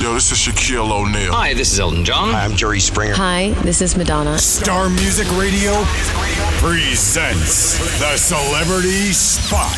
Yo, this is Shaquille O'Neal. Hi, this is Elton John. Hi, I'm Jerry Springer. Hi, this is Madonna. Star Music Radio presents the Celebrity Spot.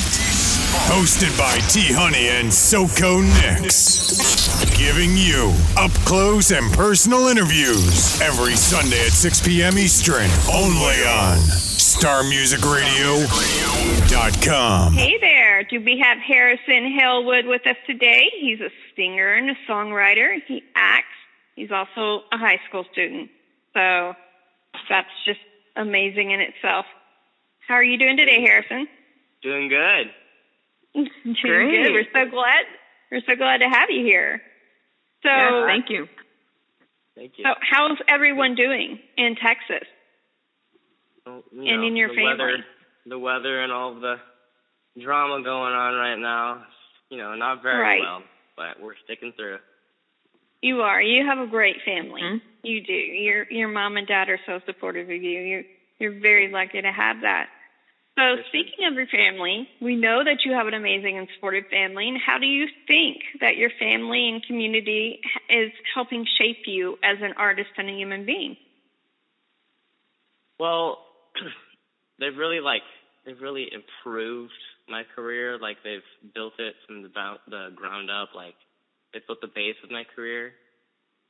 Hosted by T-Huny and Soko Nix. Giving you up close and personal interviews every Sunday at 6 p.m. Eastern, only on StarMusicRadio.com. Hey there. Do we have Harrison Halewood with us today? He's a singer and a songwriter. He acts. He's also a high school student. So that's just amazing in itself. How are you doing today, Harrison? Doing good. doing Great. good. We're so glad. We're so glad to have you here. So, Yeah, thank you. Thank you. so how's everyone doing in Texas? Well, you and know, in your the family. Weather, the weather and all of the drama going on right now, you know, not very Right. well, but we're sticking through. You are. You have a great family. Mhm. You do. Your your mom and dad are so supportive of you. You're you're very lucky to have that. So For sure. speaking of your family, we know that you have an amazing and supportive family. And how do you think that your family and community is helping shape you as an artist and a human being? Well, they've really like they've really improved my career. Like they've built it from the the ground up. Like they built the base of my career,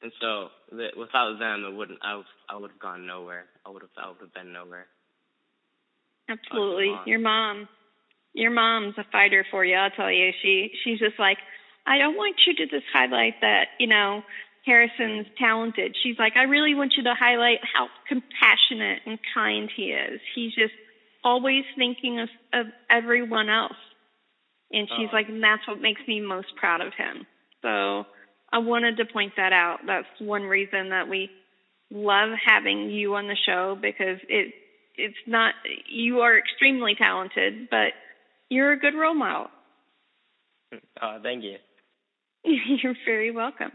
and so the, without them, it wouldn't. I would, I would have gone nowhere. I would have I would have been nowhere. Absolutely. Your mom, your mom's a fighter for you. I'll tell you. She she's just like, I don't want you to just highlight that you know Harrison's talented. She's like, I really want you to highlight how compassionate and kind he is. He's just always thinking of, of everyone else. And she's Oh. like, and that's what makes me most proud of him. So I wanted to point that out. That's one reason that we love having you on the show because it it's not you are extremely talented, but you're a good role model. Uh, thank you. You're very welcome.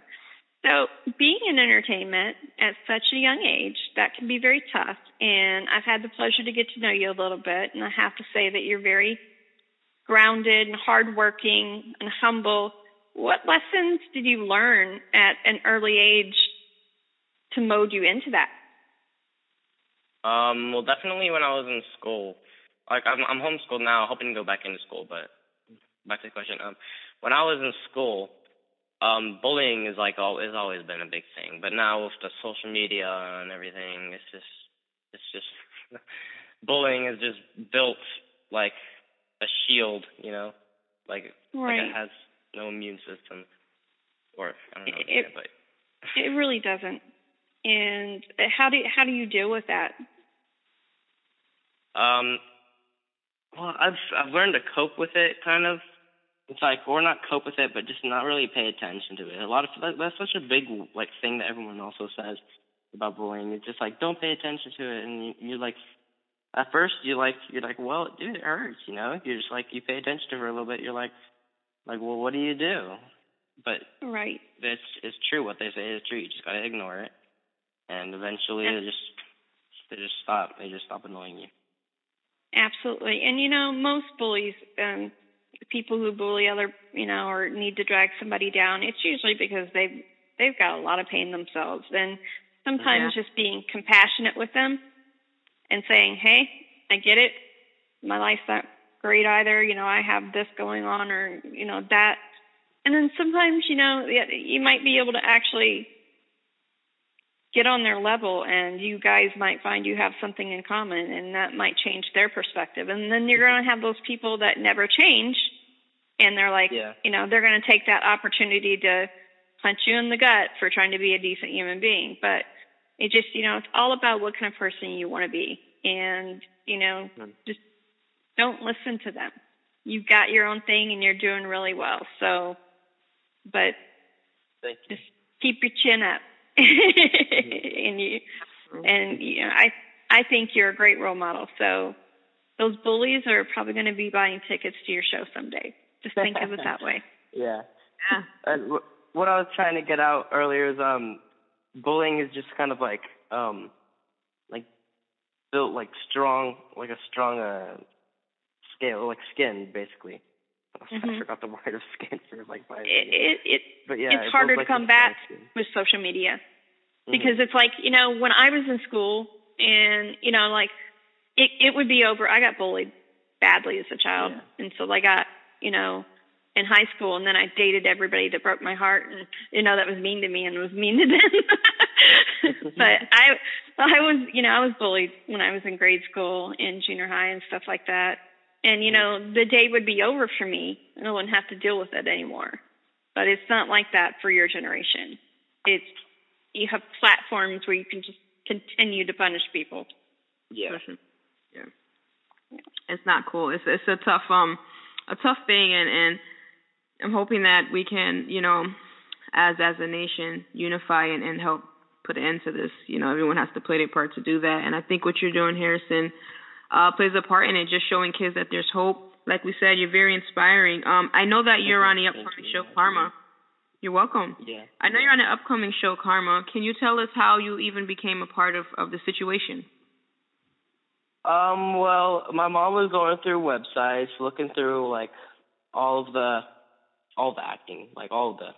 So, being in entertainment at such a young age, that can be very tough. And I've had the pleasure to get to know you a little bit. And I have to say that you're very grounded and hardworking and humble. What lessons did you learn at an early age to mold you into that? Um, well, definitely when I was in school. Like I'm, I'm homeschooled now, hoping to go back into school. But back to the question. Um, when I was in school, um, bullying is like all has always been a big thing. But now with the social media and everything, it's just, it's just, bullying is just built like a shield. You know, like like it has no immune system, or I don't know, it, but It really doesn't. And how do how do you deal with that? Um, well, I've I've learned to cope with it, kind of. It's like, or not cope with it, but just not really pay attention to it. A lot of that's such a big like thing that everyone also says about bullying. It's just like don't pay attention to it, and you, you're like, at first you like you're like, well, dude, it hurts, you know. You're just like you pay attention to her a little bit. You're like, like, well, what do you do? But Right. it's it's true. What they say is true. You just gotta ignore it, and eventually Yeah. they just they just stop. They just stop annoying you. Absolutely. And you know, most bullies, um, people who bully other, you know, or need to drag somebody down, it's usually because they've they've got a lot of pain themselves. And sometimes just being compassionate with them and saying, "Hey, I get it. My life's not great either. You know, I have this going on, or you know that." And then sometimes, you know, you might be able to actually get on their level and you guys might find you have something in common and that might change their perspective and then you're mm-hmm. going to have those people that never change and they're like Yeah. you know they're going to take that opportunity to punch you in the gut for trying to be a decent human being. But it just you know it's all about what kind of person you want to be. And you know Mhm. just don't listen to them. You've got your own thing and you're doing really well. So but just keep your chin up. And you and you know i i think you're a great role model. So those bullies are probably going to be buying tickets to your show someday. Just think of it that way. Yeah. Yeah. And what I was trying to get out earlier is um, bullying is just kind of like um, like built like strong, like a strong uh scale, like skin basically. Mm-hmm. I forgot the word of skin for like my. It, it, but yeah, it's it harder to like combat with social media Mhm. because it's like you know when I was in school and you know like it it would be over. I got bullied badly as a child, Yeah. and so I got you know in high school, and then I dated everybody that broke my heart, and you know that was mean to me and was mean to them. but I I was you know I was bullied when I was in grade school and junior high and stuff like that. And you know the day would be over for me, and I wouldn't have to deal with it anymore. But it's not like that for your generation. It's you have platforms where you can just continue to punish people. yeah. Listen, yeah. It's not cool. It's it's a tough um a tough thing and and I'm hoping that we can, you know, as as a nation unify and, and help put an end to this. You know, everyone has to play their part to do that. And I think what you're doing, Harrison, uh, plays a part in it, just showing kids that there's hope. Like we said, you're very inspiring. Um, I know that you're on the upcoming show Karma. You're welcome. Yeah. I know you're on the upcoming show Karma. Can you tell us how you even became a part of, of the situation? Um, well, my mom was going through websites, looking through like all of the all the acting, like all the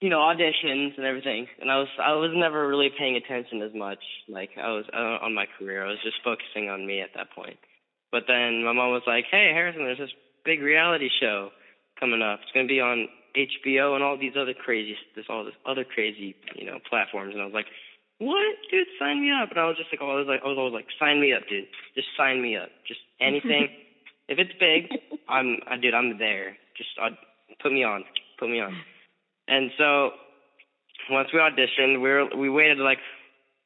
you know, auditions and everything. And I was I was never really paying attention as much. Like I was uh, on my career. I was just focusing on me at that point. But then my mom was like, "Hey, Harrison, there's this big reality show coming up. It's going to be on HBO and all these other crazy this all this other crazy, you know, platforms." And I was like, what, dude? Sign me up. And I was just like, oh, I was like, I was always like, sign me up, dude. Just sign me up. Just anything. if it's big, I'm, I, dude, I'm there. Just uh, put me on. Put me on. And so once we auditioned, we were, we waited like,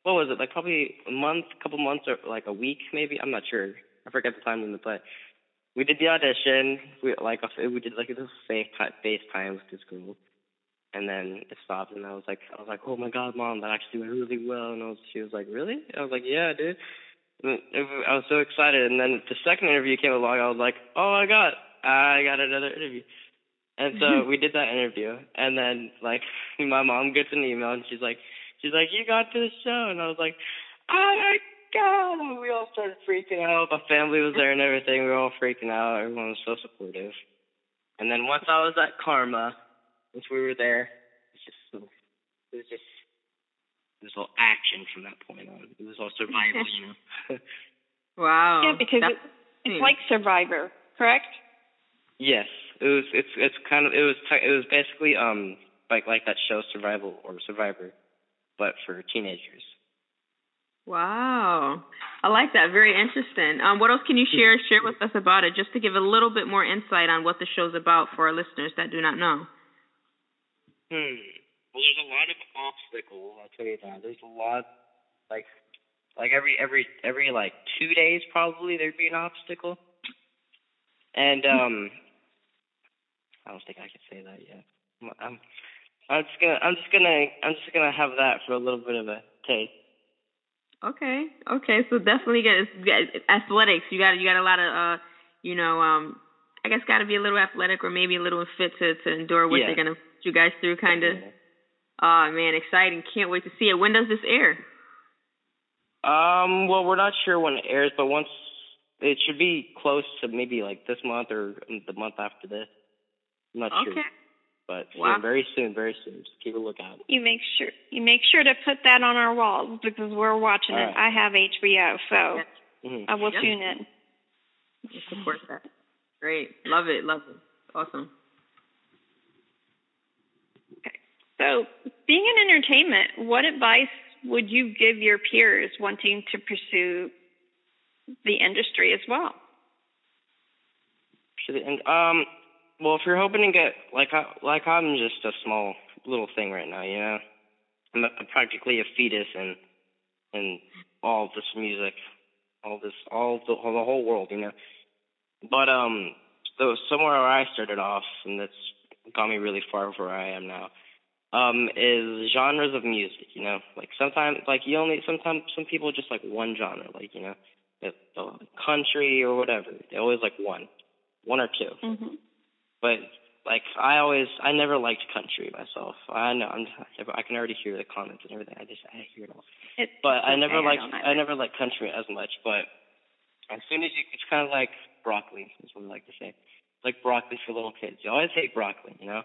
what was it? Like probably a month, couple months, or like a week, maybe. I'm not sure. I forget the time when the play. We did the audition. We like we did like a little face FaceTime with this girl and then it stopped and I was like I was like, Oh my god, mom, that actually went really well and I was she was like, Really? I was like, Yeah, dude. I was so excited and then the second interview came along, I was like, Oh my god, I got another interview. And so we did that interview and then like my mom gets an email and she's like she's like, You got to the show and I was like, Oh my god and we all started freaking out. My family was there and everything, we were all freaking out, everyone was so supportive. And then once I was at Karma, once we were there, it's just so, it was just it was all action from that point on. It was all survival, you know. Wow. yeah, because it, it's like Survivor, correct? Yes, it was. It's it's kind of it was it was basically um like like that show Survival or Survivor, but for teenagers. Wow. I like that. Very interesting. Um, what else can you share share with us about it, just to give a little bit more insight on what the show's about for our listeners that do not know? Hmm. Well, there's a lot of obstacles. I'll tell you that. There's a lot, like, like every every every like two days probably there'd be an obstacle, and um, I don't think I can say that yet. I'm, I'm just gonna I'm just gonna I'm just gonna have that for a little bit of a taste. Okay. Okay. So definitely get, get athletics. You got you got a lot of uh, you know, um, I guess got to be a little athletic or maybe a little fit to to endure what Yeah. they're gonna put you guys through, kind of. Oh man, exciting! Can't wait to see it. When does this air? Um. Well, we're not sure when it airs, but once it should be close to maybe like this month or the month after this. I'm not Okay. sure, but Wow. soon, very soon, very soon. Just keep a lookout. You make sure you make sure to put that on our walls because we're watching All it. I have HBO, so hmm I will Yep. tune in. We'll support that. Great. Love it. Love it. Awesome. Okay. So, being in entertainment, what advice would you give your peers wanting to pursue the industry as well? Should it? Um. Well, if you're hoping to get like like I'm just a small little thing right now, you know. I'm, a, I'm practically a fetus in in all this music, all this, all the, all the whole world, you know. But um, so somewhere where I started off, and that's got me really far where I am now, um, is genres of music. You know, like sometimes, like you only sometimes some people just like one genre, like you know, the, uh, country or whatever. They always like one, one or 2 Mm-hmm. But like I always, I never liked country myself. I know I'm, I can already hear the comments and everything. I just I hear it all. It, But I never liked, I never liked country as much. But as soon as you, it's kind of like broccoli, is what I like to say. like broccoli for little kids. You always hate broccoli, you know.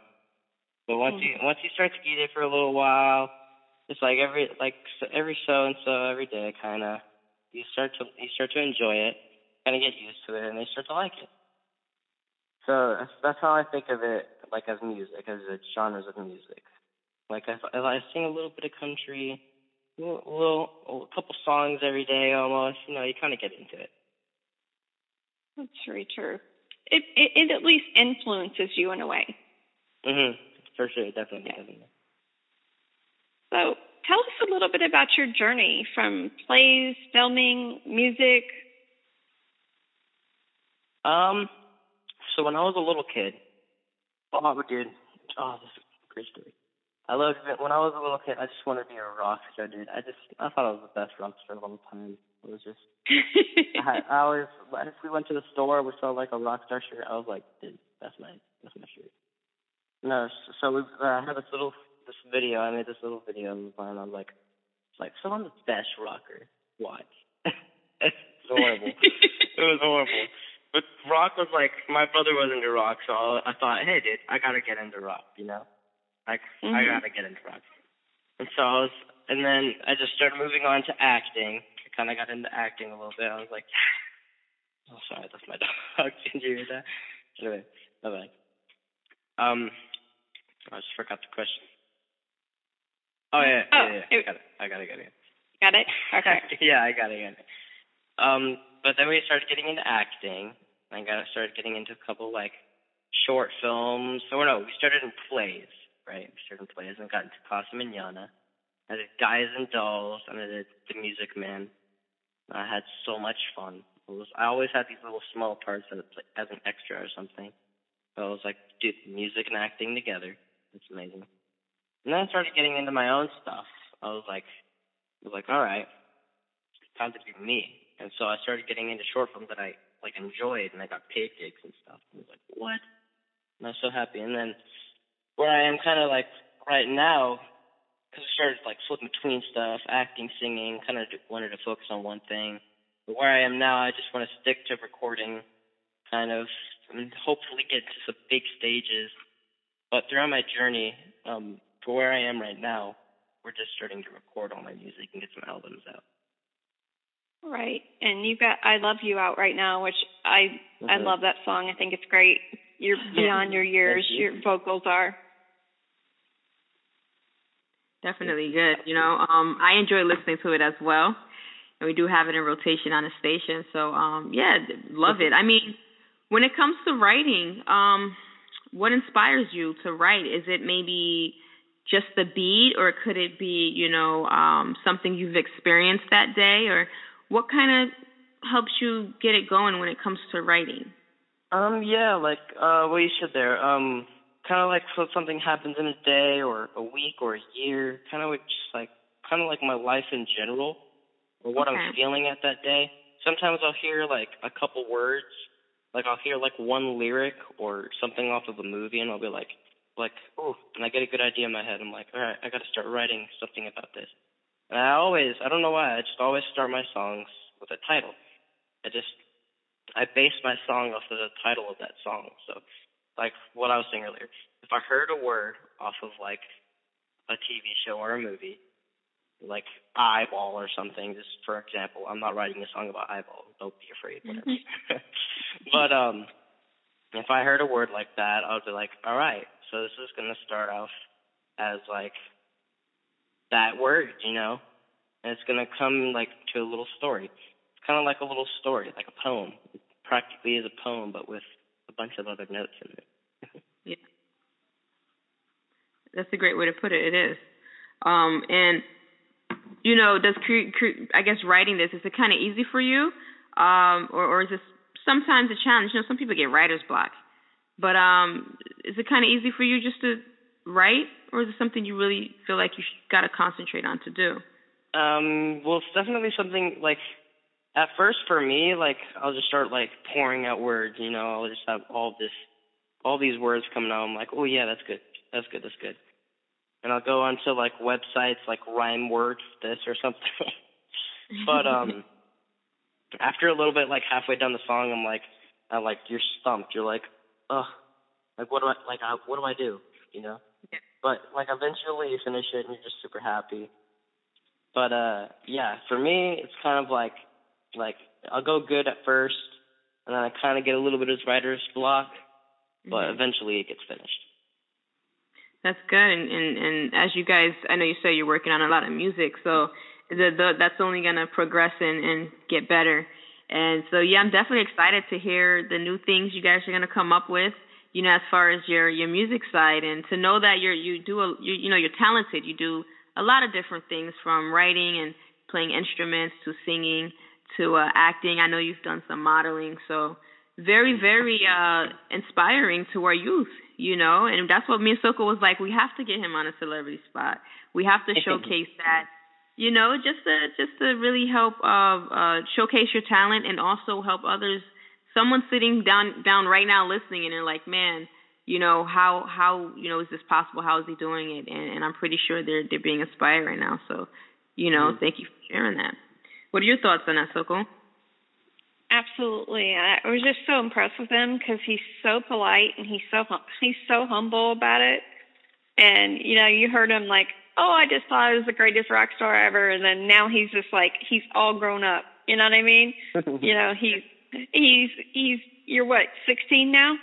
But once Mm-hmm. you once you start to eat it for a little while, it's like every like every so and so every day, kind of you start to you start to enjoy it, kind of get used to it, and they start to like it. So that's, that's how I think of it, like as music, as the genres of music. Like if, if I sing a little bit of country, a little, a little a couple songs every day, almost, you know, you kind of get into it. That's very true. It, it it at least influences you in a way. Mhm. For sure, definitely, Yeah. definitely. So tell us a little bit about your journey from plays, filming, music. Um, so when I was a little kid, oh, dude, oh, this is a great story. I loved it. When I was a little kid, I just wanted to be a rock star, dude. I just, I thought I was the best rock star of all time. It was just, I, had, I always, if we went to the store, we saw like a rock star shirt. I was like, dude, that's my, that's my shirt. No, so, so we, uh, I had this little, this video. I made this little video of mine. I was like, like, so I'm the best rocker. Watch. it's horrible. it was horrible. But rock was like my brother was into rock, so I thought, hey, dude, I gotta get into rock, you know, like I Mhm. gotta get into rock. And so I was, and then I just started moving on to acting. I kind of got into acting a little bit. I was like, oh, sorry, that's my dog. Did you hear that? Anyway, bye bye. Um, I just forgot the question. Oh yeah, yeah, Oh, yeah, it- I got it. I got it. Got it. Got it? Okay. yeah, I got it. Got it. Um, but then we started getting into acting. I got started getting into a couple like short films. Or no, we started in plays, right? We started in plays and got into Casa Manana. I did Guys and Dolls and I did The Music Man. I had so much fun. It was, I always had these little small parts as, as an extra or something. So I was like, dude, music and acting together. It's amazing. And then I started getting into my own stuff. I was like, I was like, all right, time to be me. And so I started getting into short films that I like enjoyed, and I got paid gigs and stuff. I was like, what? And I was so happy. And then where I am kind of like right now, because I started like flipping between stuff, acting, singing, kind of wanted to focus on one thing. But where I am now, I just want to stick to recording, kind of, and hopefully get to some big stages. But throughout my journey, um, for where I am right now, we're just starting to record all my music and get some albums out. Right. And you got I Love You out right now, which I I Mhm. love that song. I think it's great. You're beyond your years. you. Your vocals are. Definitely good. You know, um, I enjoy listening to it as well, and we do have it in rotation on the station. So, um, yeah, love it. I mean, when it comes to writing, um, what inspires you to write? Is it maybe just the beat, or could it be, you know, um, something you've experienced that day, or what kind of helps you get it going when it comes to writing? Um, yeah, like uh, what you said there. Um, kind of like so something happens in a day or a week or a year. Kind of like just like kind of like my life in general, or what I'm feeling at that day. Sometimes I'll hear like a couple words, like I'll hear like one lyric or something off of a movie, and I'll be like, like, oh, and I get a good idea in my head. I'm like, all right, I got to start writing something about this. And I always, I don't know why, I just always start my songs with a title. I just I base my song off of the title of that song. So, like what I was saying earlier, if I heard a word off of like a TV show or a movie, like eyeball or something, just for example, I'm not writing a song about eyeball. Don't be afraid, whatever. but um, if I heard a word like that, I would be like, all right, so this is gonna start off as like that word, you know, and it's gonna come like to a little story It's kind of like a little story, like a poem. It practically is a poem, but with a bunch of other notes in it. Yeah, that's a great way to put it. It is. Um, and you know, does cre- cre- I guess writing this is it kind of easy for you, um, or or is this sometimes a challenge? You know, some people get writer's block, but um, is it kind of easy for you just to write, or is it something you really feel like you got to concentrate on to do? Um, well, it's definitely something like at first for me, like I'll just start like pouring out words. You know, I'll just have all this, all these words coming out. I'm like, oh yeah, that's good, that's good, that's good. And I'll go onto like websites like rhyme words this or something. but um, after a little bit, like halfway down the song, I'm like, I like you're stumped. You're like, ugh, like what do I like? I, what do I do? You know. But like eventually you finish it and you're just super happy. But uh, yeah, for me it's kind of like like I'll go good at first, and then I kind of get a little bit of writer's block, but Mhm. eventually it gets finished. That's good, and, and and as you guys, I know you say you're working on a lot of music, so the, the that's only gonna progress and and get better. And so yeah, I'm definitely excited to hear the new things you guys are gonna come up with. You know, as far as your your music side, and to know that you're you do a you you know you're talented. You do a lot of different things from writing and playing instruments to singing to uh, acting. I know you've done some modeling, so very very uh inspiring to our youth you know and that's what me and Soko was like we have to get him on a celebrity spot we have to showcase that you know just to just to really help uh uh showcase your talent and also help others someone sitting down down right now listening and they're like man you know how how you know is this possible how is he doing it and, and i'm pretty sure they're they're being inspired right now so you know Mhm. thank you for sharing that what are your thoughts on that Soko? Absolutely. I I was just so impressed with him because he's so polite and he's so hum- he's so humble about it. And you know, you heard him like, "Oh, I just thought I was the greatest rock star ever," and then now he's just like he's all grown up. You know what I mean? you know, he's he's he's you're what 16 now?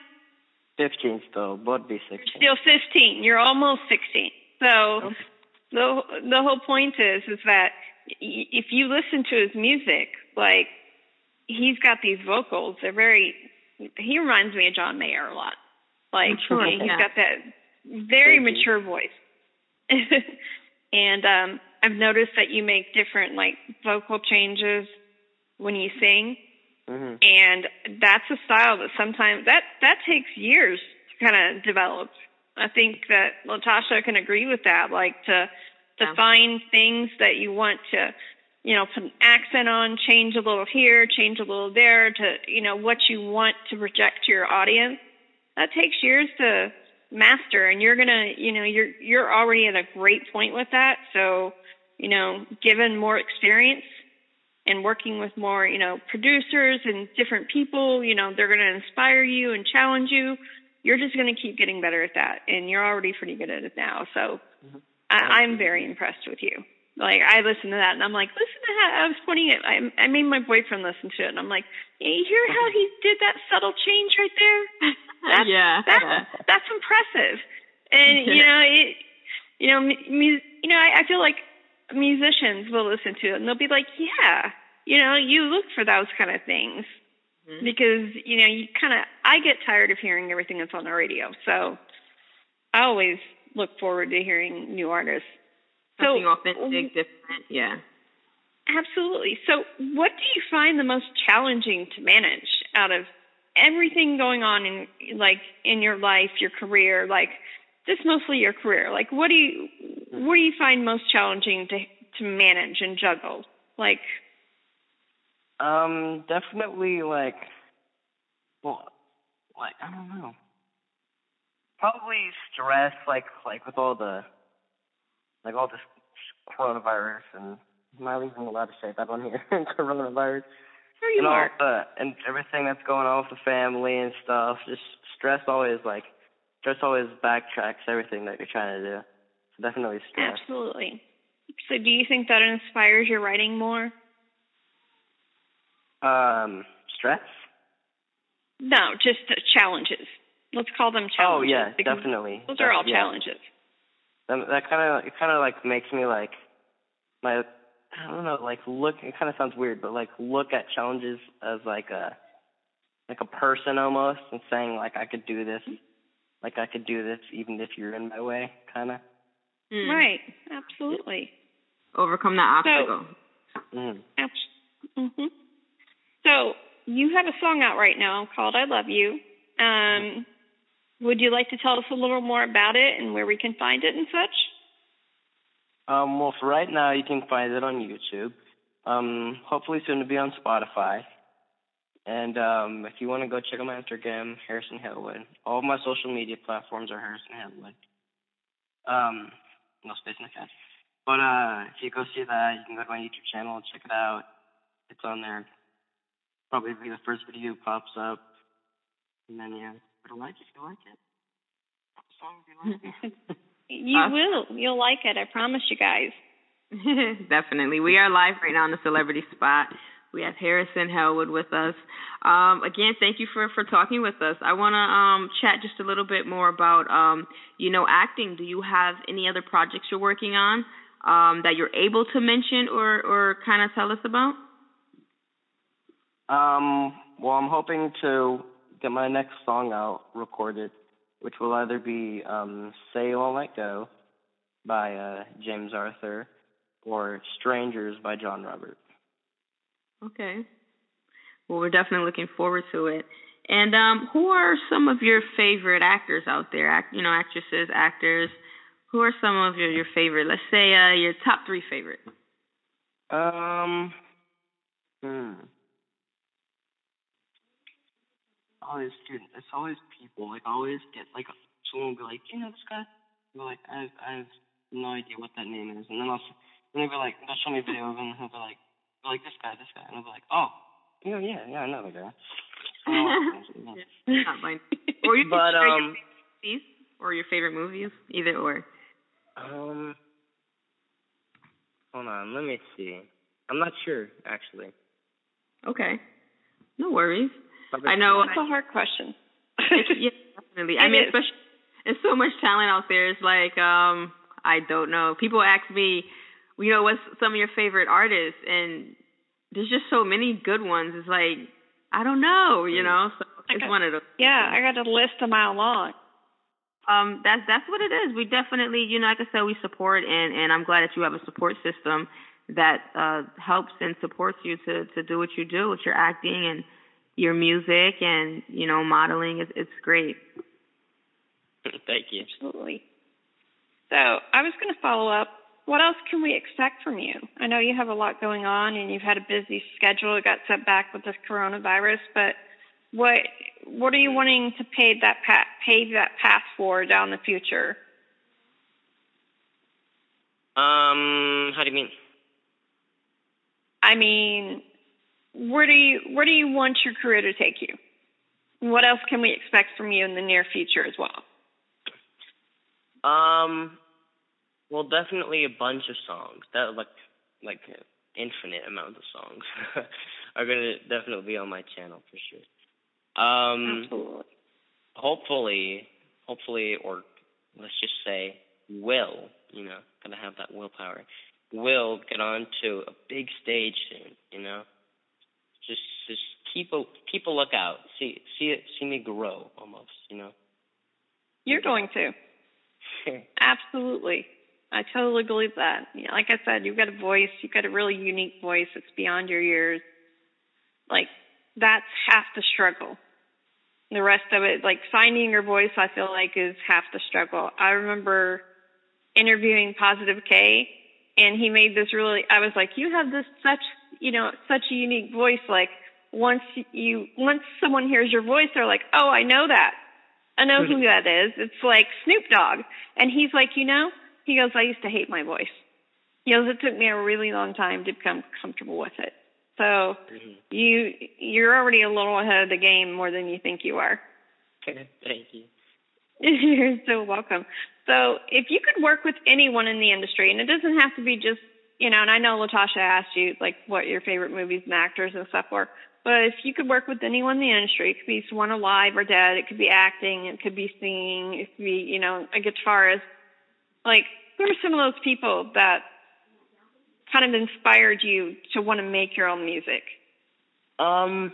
Fifteen still, but be sixteen. Still 15. You're almost 16. So the the whole point is is that if you listen to his music, like he's got these vocals. They're very. He reminds me of John Mayer a lot. Like Sure, he's yeah. got that very Thank you. mature voice. and um, I've noticed that you make different like vocal changes when you sing hmm and that's a style that sometimes that that takes years to kind of develop. I think that Latasha can agree with that. Like to to Yeah. find things that you want to, you know, put an accent on, change a little here, change a little there, to you know what you want to project to your audience. That takes years to master, and you're gonna, you know, you're you're already at a great point with that. So, you know, given more experience and working with more, you know, producers and different people, you know, they're going to inspire you and challenge you. You're just going to keep getting better at that, and you're already pretty good at it now. So Mhm. I, I'm very impressed with you. Like I listened to that, and I'm like, listen to how I was pointing it. I, I made my boyfriend listen to it, and I'm like, yeah, you hear how he did that subtle change right there? That's, yeah that's that's impressive. And you know, it, you know, mu- you know, I, I feel like musicians will listen to it and they'll be like, yeah, you know, you look for those kind of things Mhm. because you know, you kind of. I get tired of hearing everything that's on the radio, so I always look forward to hearing new artists. something so, authentic different yeah Absolutely. So, what do you find the most challenging to manage out of everything going on in like in your life, your career, like just mostly your career? Like, what do you what do you find most challenging to to manage and juggle? Like, Um, definitely like, well, like I don't know. Probably stress, like like with all the, like all this coronavirus and am I even allowed to say that on here? coronavirus there you and all are. the and everything that's going on with the family and stuff. Just stress always like stress always backtracks everything that you're trying to do. So definitely stress. Absolutely. So, do you think that inspires your writing more? Um, stress. No, just challenges. Let's call them challenges. Oh yeah, definitely. Those are all yeah. challenges. That, that kind of it kind of like makes me like my I don't know like look it kind of sounds weird but like look at challenges as like a like a person almost and saying like I could do this like I could do this even if you're in my way kind of Mm. Right. Absolutely. overcome that obstacle mm. hmm So you have a song out right now called "I Love You." Um, would you like to tell us a little more about it and where we can find it and such? um well for right now you can find it on YouTube um hopefully soon to be on Spotify and um if you want to go check out my Instagram Harrison Halewood all of my social media platforms are Harrison Halewood um no space in the cat. But uh, if you go see that, you can go to my YouTube channel and check it out. It's on there. Probably be the first video pops up. And then yeah, But I like it. You like it? Song if you like it. You Us. will. You'll like it. I promise you guys. Definitely. We are live right now on the Celebrity Spot. We have Harrison Halewood with us. Um, again, thank you for, for talking with us. I want to um, chat just a little bit more about, um, you know, acting. Do you have any other projects you're working on um, that you're able to mention or, or kind of tell us about? Um, well, I'm hoping to get my next song out recorded, which will either be um, "Say You Won't Let Go" by uh, James Arthur or "Strangers" by John Robert. Okay. Well, we're definitely looking forward to it. And um, who are some of your favorite actors out there? Act, you know, actresses, actors. Who are some of your, your favorite? Let's say uh, your top three favorite. Um, hmm. Always, dude, it's always people. Like, I always get like someone will be like, "You know this guy?" I'll like, "I have, I have no idea what that name is," and then I'll, then they'll be like, they'll show me a video of him, and he'll be like, like this guy, this guy, and I'll be like, "Oh, you know, yeah, yeah, I know the guy." So, yeah. Not mine. Or you But, share your um, favorite movies or your favorite movies, either or. Um, hold on, let me see. I'm not sure actually. Okay. No worries. I know. That's a hard question. yeah, definitely. I mean, especially there's so much talent out there. It's like um, I don't know. People ask me, you know, what's some of your favorite artists, and there's just so many good ones. It's like I don't know, you know. So it's Okay. one of those. yeah, I got a list a mile long. Um, that's that's what it is. We definitely, you know, like I said, we support, and and I'm glad that you have a support system that uh, helps and supports you to to do what you do with your acting and your music and you know modeling. It's it's great. Thank you. Absolutely. So I was going to follow up. What else can we expect from you? I know you have a lot going on and you've had a busy schedule. It got set back with this coronavirus, but what what are you wanting to pave that path, pave that path for down the future? Um, how do you mean? I mean, where do you where do you want your career to take you? What else can we expect from you in the near future as well? Um, well, definitely a bunch of songs. That like like infinite amount of songs are gonna definitely be on my channel for sure. Um, Absolutely. hopefully, hopefully, or let's just say, will you know, gonna have that willpower. Will get on to a big stage soon. You know, just just keep a keep a lookout. See see it see me grow almost. You know. You're going to. Absolutely. I totally believe that. Like I said, you've got a voice, you've got a really unique voice that's beyond your years. Like that's half the struggle. The rest of it, like finding your voice, I feel like is half the struggle. I remember interviewing Positive K and he made this really I was like, You have this such you know, such a unique voice, like once you once someone hears your voice, they're like, Oh, I know that. I know who mm-hmm. that is. It's like Snoop Dogg. And he's like, you know, he goes, I used to hate my voice. He goes, it took me a really long time to become comfortable with it. So Mhm. you you're already a little ahead of the game more than you think you are. Thank you. You're so welcome. So if you could work with anyone in the industry, and it doesn't have to be just, you know, and I know Latasha asked you like what your favorite movies and actors and stuff were, but if you could work with anyone in the industry, it could be someone alive or dead, it could be acting, it could be singing, it could be, you know, a guitarist. Like, who are some of those people that kind of inspired you to want to make your own music? Um,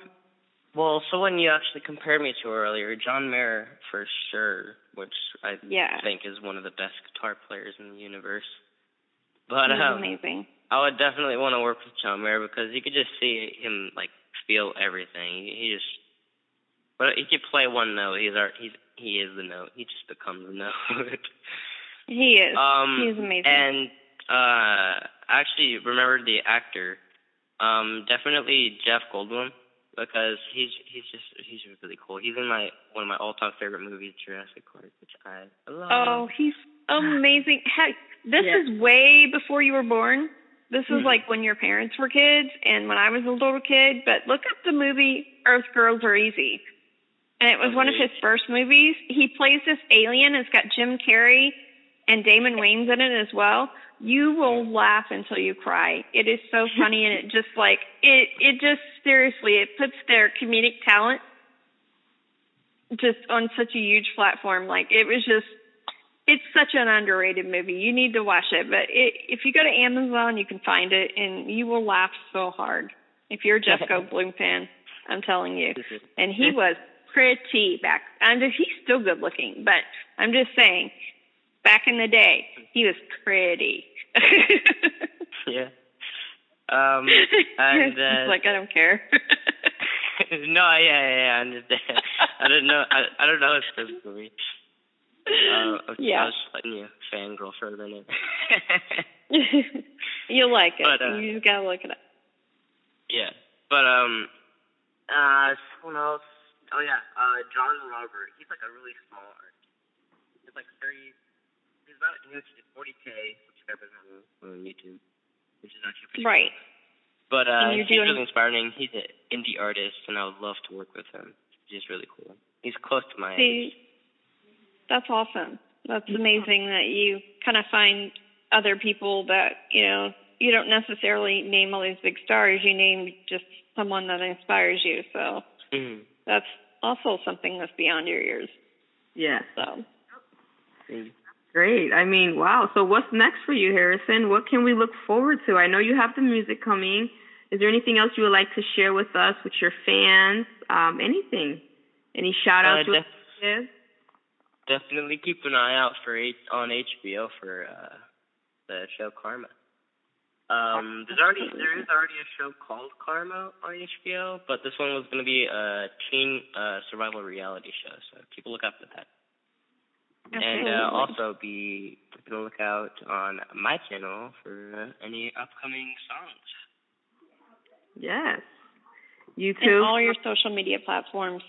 well, someone you actually compared me to earlier, John Mayer for sure, which I Yeah. think is one of the best guitar players in the universe. But um, amazing. I would definitely want to work with John Mayer because you could just see him like feel everything. He, he just, but he could play one note. He's our, he's he is the note. He just becomes the note. He is. Um, he is amazing. And uh, actually, remember the actor? Um, definitely Jeff Goldblum because he's he's just he's really cool. He's in my one of my all time favorite movies, Jurassic Park, which I love. Oh, he's amazing. Heck, this Yeah. is way before you were born. This was Mhm. like when your parents were kids and when I was a little kid. But look up the movie Earth Girls Are Easy. and it was one of his first movies. He plays this alien. It's got Jim Carrey and Damon Wayans in it as well. You will laugh until you cry. It is so funny, and it just like it. It just seriously, it puts their comedic talent just on such a huge platform. Like it was just. It's such an underrated movie. You need to watch it. But it, if you go to Amazon, you can find it, and you will laugh so hard. If you're a Jeff Goldblum fan, I'm telling you. And he was pretty back. I'm just, he's still good looking, but I'm just saying, back in the day, he was pretty. yeah. Um, and uh, like I don't care. no, yeah, yeah, yeah, I understand. I don't know. I, I don't know movie. Uh, yeah. I was just letting you fangirl for a minute. You'll like it. But, uh, you just gotta look it up. Yeah, but um, uh, someone else. Oh yeah, uh, John Robert. He's like a really small artist. He's like thirty. He's about he has forty k subscribers on, on YouTube, which is actually pretty Right. Cool. But uh, he's doing- really inspiring. He's an indie artist, and I would love to work with him. He's just really cool. He's close to my age. That's awesome. That's amazing that you kind of find other people that you know you don't necessarily name all these big stars. You name just someone that inspires you. So Mhm. that's also something that's beyond your years. Yeah. So. Great. I mean, wow. So what's next for you, Harrison? What can we look forward to? I know you have the music coming. Is there anything else you would like to share with us, with your fans? Um, anything? Any shout outs? Uh, def- would like to give? definitely keep an eye out for H- on HBO for uh, the show Karma. Um, there's already there is already a show called Karma on HBO, but this one was going to be a teen uh, survival reality show, so keep a lookout for that. And uh, also be keeping a lookout on my channel for uh, any upcoming songs. Yes. You and all your social media platforms.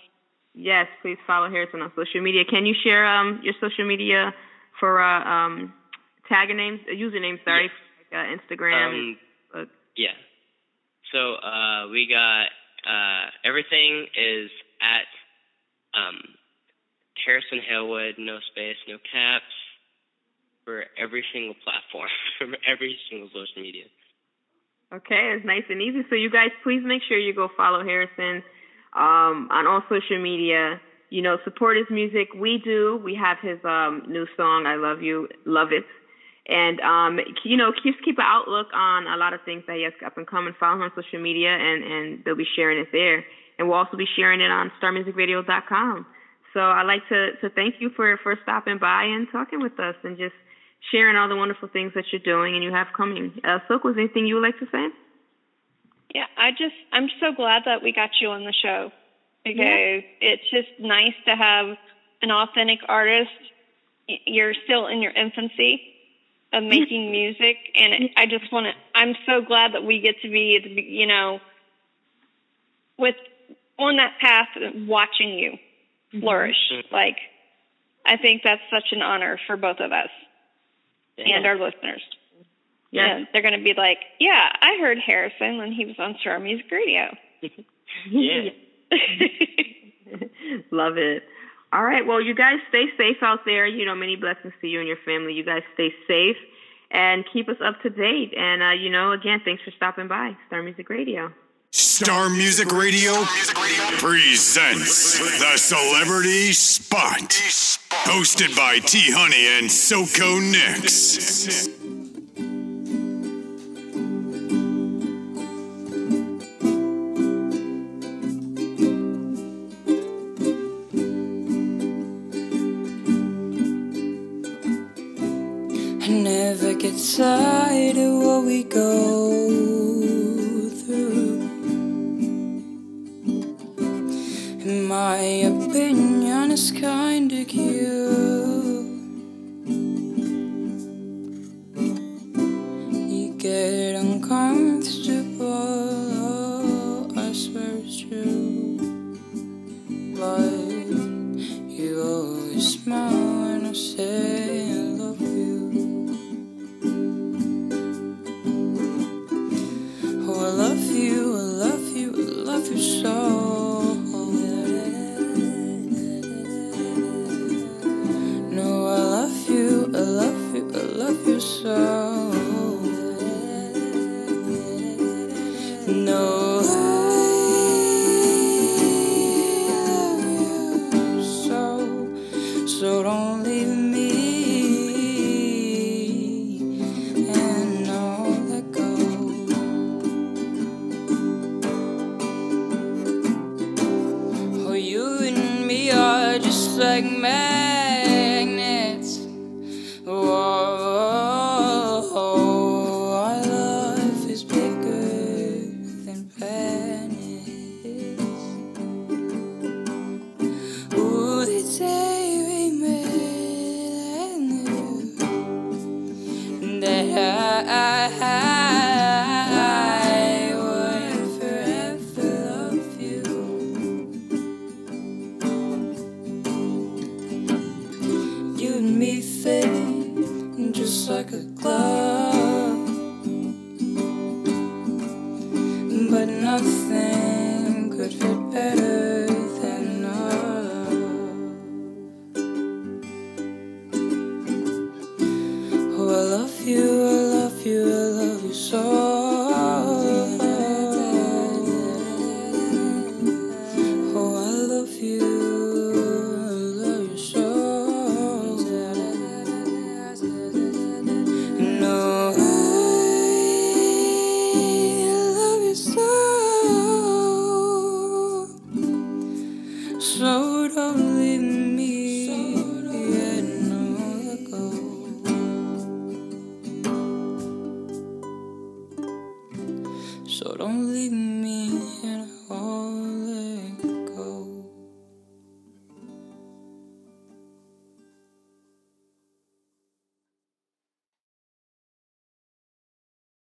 Yes, please follow Harrison on social media. Can you share um your social media for uh, um tagger names, uh, username? Sorry, like, uh, Instagram. Um, Yeah. So uh, we got uh, everything is at um, Harrison Halewood, no space, no caps, for every single platform, for every single social media. Okay, it's nice and easy. So you guys, please make sure you go follow Harrison um, on all social media. You know, support his music. We do. We have his um, new song, "I Love You, Love It," and um, you know, keeps keep an outlook on a lot of things that he has up and coming. Follow him on social media, and and they'll be sharing it there. And we'll also be sharing it on StarMusicRadio.com. So I'd like to to thank you for for stopping by and talking with us and just sharing all the wonderful things that you're doing and you have coming. Uh, Silk, was there anything you would like to say? Yeah, I just I'm so glad that we got you on the show because it's just nice to have an authentic artist. You're still in your infancy of making music, and it, I just want to. I'm so glad that we get to be, be- you know, with on that path, of watching you flourish. Like, I think that's such an honor for both of us and our listeners. Yeah. And they're going to be like, yeah, I heard Harrison when he was on Star Music Radio. Yeah. Love it. All right. Well, you guys stay safe out there. You know, many blessings to you and your family. You guys stay safe and keep us up to date. And, uh, you know, again, thanks for stopping by Star Music Radio. Star Music Radio presents the Celebrity Spot. Hosted by T-Huny and Soko Nix. I never get tired of No. But nothing